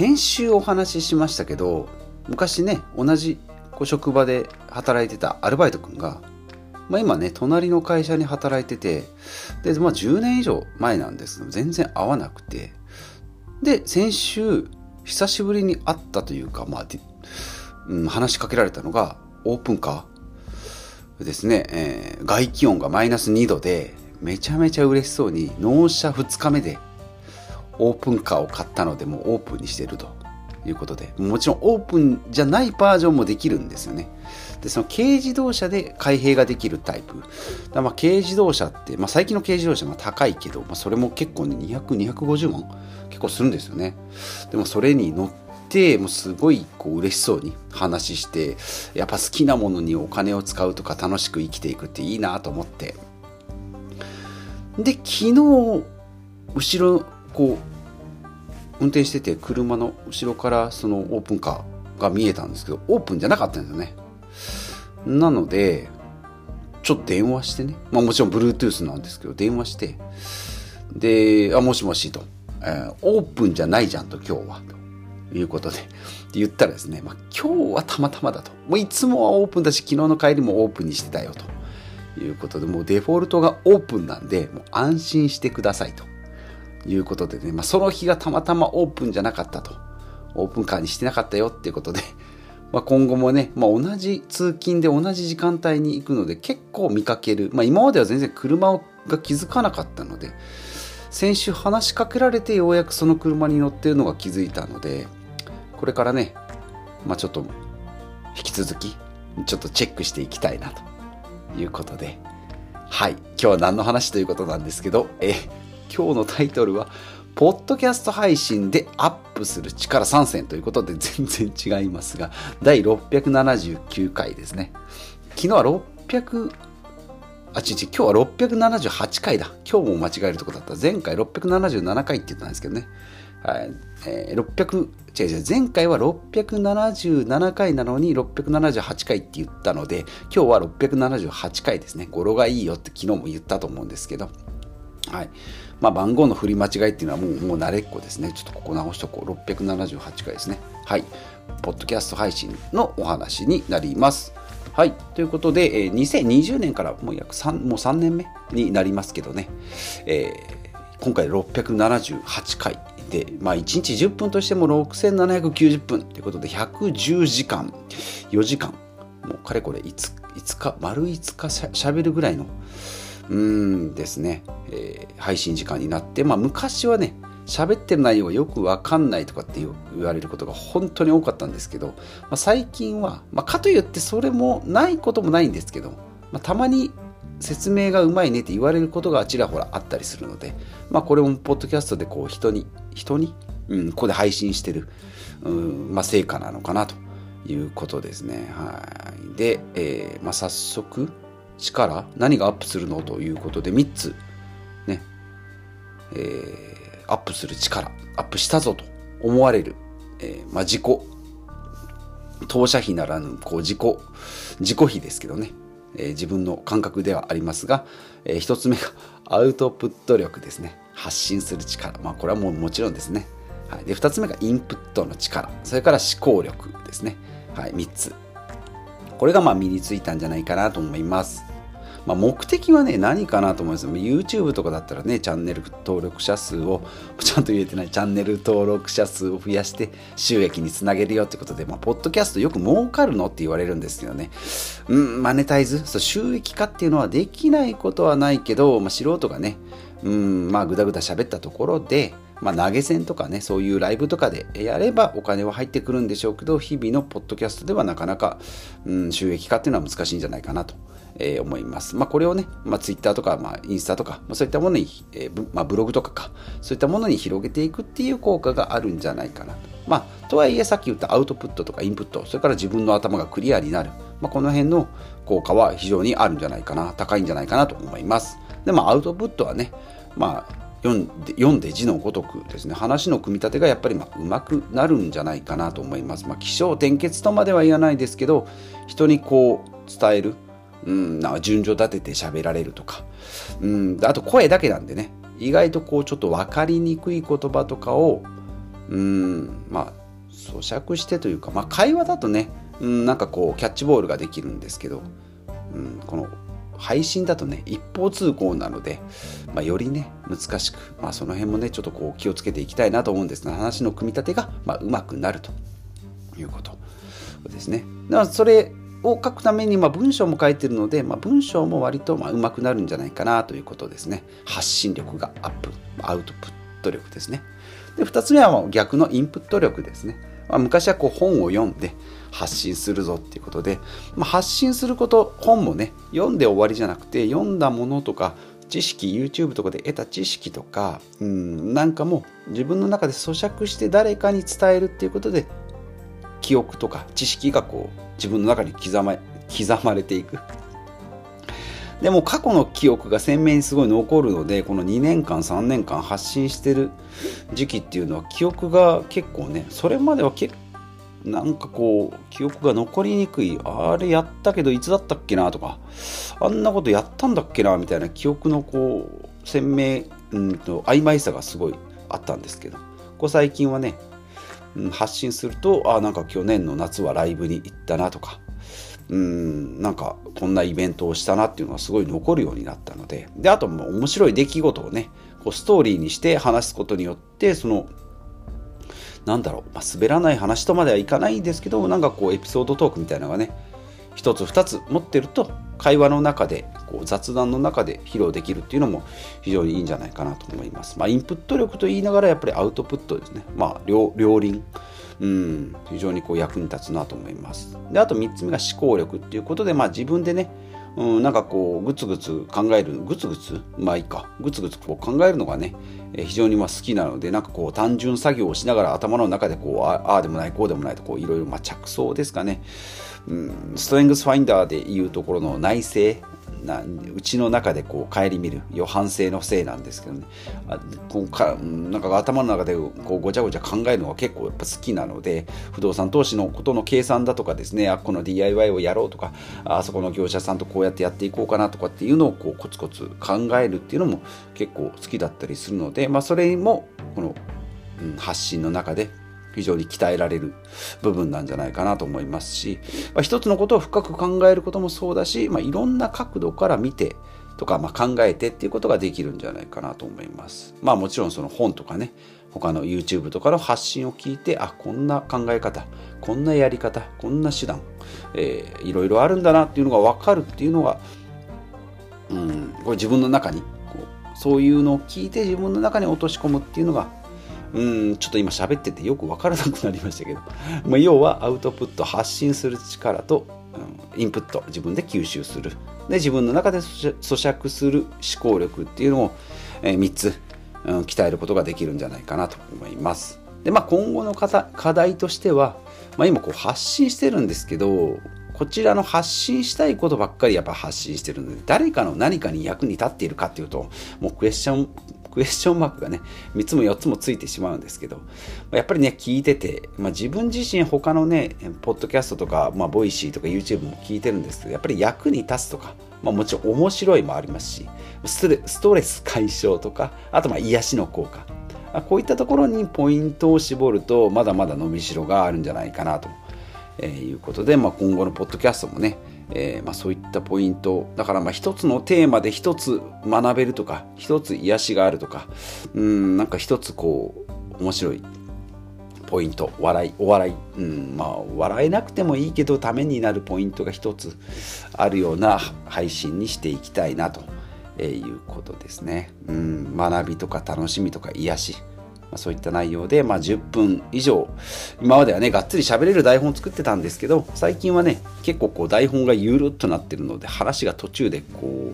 先週お話ししましたけど昔ね同じ職場で働いてたアルバイト君が、まあ、今ね隣の会社に働いててで、まあ、10年以上前なんですけど全然会わなくてで先週久しぶりに会ったというか、まあうん、話しかけられたのがオープンカーですね、えー、外気温がマイナス2度でめちゃめちゃ嬉しそうに納車2日目でオープンカーを買ったのでもうオープンにしてると。いうことで。もちろんオープンじゃないバージョンもできるんですよね。でその軽自動車で開閉ができるタイプ。だまあ軽自動車って、まあ、最近の軽自動車は高いけど、まあ、それも結構ね200250万？結構するんですよね。でもそれに乗ってもうすごいこう嬉しそうに話してやっぱ好きなものにお金を使うとか楽しく生きていくっていいなと思って。で昨日後ろこう運転してて車の後ろからそのオープンカーが見えたんですけどオープンじゃなかったんですよね。なのでちょっと電話してね、まあ、もちろん Bluetooth なんですけど電話して。で「あもしもし」と、えー「オープンじゃないじゃんと今日は」ということで。言ったらですね、まあ、今日はたまたまだと。もういつもはオープンだし昨日の帰りもオープンにしてたよと。いうことでもうデフォルトがオープンなんでもう安心してくださいと。いうことでね、まあ、その日がたまたまオープンじゃなかったと。オープンカーにしてなかったよっていうことで、まあ、今後もね、まあ、同じ通勤で同じ時間帯に行くので結構見かける。まあ、今までは全然車が気づかなかったので、先週話しかけられてようやくその車に乗ってるのが気づいたので、これからね、まあ、ちょっと引き続きちょっとチェックしていきたいなということで、はい、今日は何の話ということなんですけど、え今日のタイトルは、ポッドキャスト配信でアップする力参戦ということで全然違いますが、第679回ですね。昨日は600、あ、ちち、今日は678回だ。今日も間違えるとこだった。前回677回って言ったんですけどね。はい。えー、600、違う違う、前回は677回なのに678回って言ったので、今日は678回ですね。語呂がいいよって昨日も言ったと思うんですけど、はい。まあ、番号の振り間違いっていうのはもうもう慣れっこですね。ちょっとここ直しとこう。678回ですね。はい。ポッドキャスト配信のお話になります。はい。ということで、えー、2020年からもう約3、もう3年目になりますけどね。えー、今回678回で、まあ、1日10分としても6790分ということで、110時間、4時間、もうかれこれ 5, 5日、丸5日しゃべるぐらいの、うんですね、えー、配信時間になって、まあ、昔はね喋ってる内容がよく分かんないとかって言われることが本当に多かったんですけど、まあ、最近は、まあ、かといってそれもないこともないんですけど、まあ、たまに説明がうまいねって言われることがちらほらあったりするので、まあ、これもポッドキャストでこう人に人に、うん、ここで配信してる、うんまあ、成果なのかなということですね。はい、で、えーまあ、早速力何がアップするのということで3つね、えー、アップする力アップしたぞと思われる、えー、まあ、自己。当社費ならぬこう自己自己費ですけどね、えー、自分の感覚ではありますが、えー、1つ目がアウトプット力ですね。発信する力。まあこれはもうもちろんですね、はい、で2つ目がインプットの力。それから思考力ですね、はい、3つ。これがまあ身についたんじゃないかなと思います。まあ、目的はね、何かなと思います。YouTube とかだったらね、チャンネル登録者数を、ちゃんと言えてない、チャンネル登録者数を増やして収益につなげるよってことで、まあ、ポッドキャストよく儲かるのって言われるんですけどね、うん、マネタイズ、そう収益化っていうのはできないことはないけど、まあ、素人がね、うん、まあ、ぐだぐだ喋ったところで、まあ、投げ銭とかね、そういうライブとかでやればお金は入ってくるんでしょうけど、日々のポッドキャストではなかなか、うん、収益化っていうのは難しいんじゃないかなとえー、思います。まあ、これをね、まあ、Twitter とか、まあ、インスタとか、まあ、そういったものに、えーまあ、ブログとかか、そういったものに広げていくっていう効果があるんじゃないかなと。まあ、とはいえ、さっき言ったアウトプットとかインプット、それから自分の頭がクリアになる、まあ、この辺の効果は非常にあるんじゃないかな、高いんじゃないかなと思います。で、まあ、アウトプットはね、まあ、読んで読んで字のごとくですね話の組み立てがやっぱりまあうまくなるんじゃないかなと思います。まあ、気象転結とまでは言わないですけど人にこう伝えるうん、な順序立てて喋られるとか、うん、あと声だけなんでね意外とこうちょっと分かりにくい言葉とかを、うんまあ咀嚼してというか、まあ、会話だとね、うん、なんかこうキャッチボールができるんですけど、うん、この配信だとね一方通行なので、まあ、よりね難しく、まあ、その辺もねちょっとこう気をつけていきたいなと思うんですが話の組み立てが、まあ、うまくなるということですね。だからそれを書くために、まあ、文章も書いてるので、まあ、文章も割とま上手くなるんじゃないかなということですね。発信力がアップ、アウトプット力ですね。で2つ目は逆のインプット力ですね。まあ、昔はこう本を読んで発信するぞっていうことで、まあ、発信すること本もね読んで終わりじゃなくて読んだものとか知識 YouTube とかで得た知識とかうんなんかも自分の中で咀嚼して誰かに伝えるっていうことで記憶とか知識がこう自分の中に刻ま刻まれていく。でも過去の記憶が鮮明にすごい残るのでこの2年間3年間発信してる時期っていうのは記憶が結構ねそれまでは結なんかこう記憶が残りにくいあれやったけどいつだったっけなとかあんなことやったんだっけなみたいな記憶のこう鮮明うんと曖昧さがすごいあったんですけどここ最近はね発信するとあなんか去年の夏はライブに行ったなとかうんなんかこんなイベントをしたなっていうのがすごい残るようになったのでであともう面白い出来事をねこうストーリーにして話すことによってそのなんだろう、まあ、滑らない話とまではいかないんですけどなんかこうエピソードトークみたいなのがね一つ二つ持ってると会話の中でこう雑談の中で披露できるっていうのも非常にいいんじゃないかなと思います。まあ、インプット力と言いながらやっぱりアウトプットですね。まあ両輪うん、非常にこう役に立つなと思います。であと3つ目が思考力っていうことで、まあ、自分でね、うん、なんかこうグツグツ考えるグツグツまあいいかグツグツこう考えるのがね、え非常にまあ好きなのでなんかこう単純作業をしながら頭の中でこうああでもないこうでもないといろいろ着想ですかね、うん、ストレングスファインダーでいうところの内政なうちの中でこう顧みる予反省のせいなんですけどね。あこうかなんか頭の中でこうごちゃごちゃ考えるのが結構やっぱ好きなので不動産投資のことの計算だとかですねあこの DIY をやろうとかあそこの業者さんとこうやってやっていこうかなとかっていうのをこうコツコツ考えるっていうのも結構好きだったりするので、まあ、それもこの、うん、発信の中で非常に鍛えられる部分なんじゃないかなと思いますし、まあ、一つのことを深く考えることもそうだし、まあ、いろんな角度から見てとか、まあ、考えてっていうことができるんじゃないかなと思います。まあもちろんその本とかね他の YouTube とかの発信を聞いてあこんな考え方こんなやり方こんな手段、えー、いろいろあるんだなっていうのが分かるっていうのが、うん、これ自分の中にこうそういうのを聞いて自分の中に落とし込むっていうのがうんちょっと今喋っててよく分からなくなりましたけど、まあ、要はアウトプット発信する力と、うん、インプット自分で吸収する。で自分の中で咀嚼する思考力っていうのを、えー、3つ、うん、鍛えることができるんじゃないかなと思います。で、まあ、今後の課題としては、まあ、今こう発信してるんですけどこちらの発信したいことばっかりやっぱ発信してるので誰かの何かに役に立っているかっていうともうクエスチョンクエスチョンマークがね、3つも4つもついてしまうんですけど、やっぱりね、聞いてて、まあ、自分自身他のね、ポッドキャストとか、まあ、ボイシーとか YouTube も聞いてるんですけど、やっぱり役に立つとか、まあ、もちろん面白いもありますし、ストレス解消とか、あとまあ癒しの効果。こういったところにポイントを絞ると、まだまだ伸びしろがあるんじゃないかなとえーいうことで、まあ、今後のポッドキャストもね、えー、まあ、そういったポイントだからまあ一つのテーマで一つ学べるとか一つ癒しがあるとかうんなんか一つこう面白いポイント笑いお笑い、うんまあ、笑えなくてもいいけどためになるポイントが一つあるような配信にしていきたいなとえいうことですね。うん、学びとか楽しみとか癒しまあ、そういった内容で、まあ、10分以上今まではねがっつり喋れる台本を作ってたんですけど最近はね結構こう台本がゆるっとなってるので話が途中でこ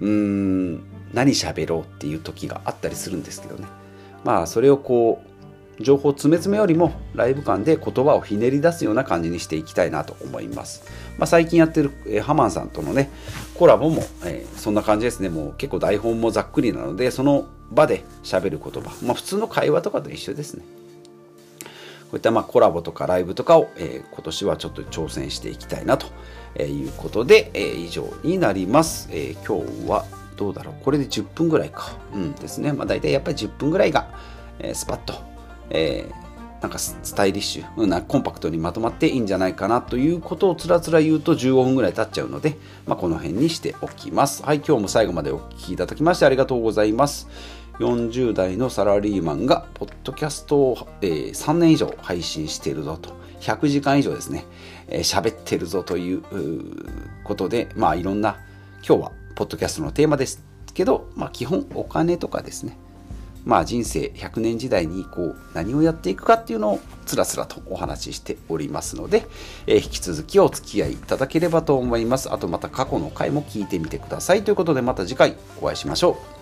ううーん何喋ろうっていう時があったりするんですけどね。まあそれをこう情報詰め詰めよりもライブ感で言葉をひねり出すような感じにしていきたいなと思います。まあ、最近やってる、え、ハマンさんとのねコラボも、えー、そんな感じですねもう結構台本もざっくりなのでその場で喋る言葉、まあ、普通の会話とかと一緒ですね。こういったまあコラボとかライブとかを、えー、今年はちょっと挑戦していきたいなということで、えー、以上になります。えー、今日はどうだろうこれで10分ぐらいか。うんですね。まあ大体やっぱり10分ぐらいが、えー、スパッとえー、なんかスタイリッシュなコンパクトにまとまっていいんじゃないかなということをつらつら言うと15分ぐらい経っちゃうので、まあ、この辺にしておきます。はい、今日も最後までお聴きいただきましてありがとうございます。40代のサラリーマンがポッドキャストを、えー、3年以上配信しているぞと100時間以上ですね喋、えー、ってるぞということでまあいろんな今日はポッドキャストのテーマですけど、まあ、基本お金とかですねまあ人生100年時代にこう何をやっていくかっていうのをつらつらとお話ししておりますので、えー、引き続きお付き合いいただければと思います。あとまた過去の回も聞いてみてください。ということでまた次回お会いしましょう。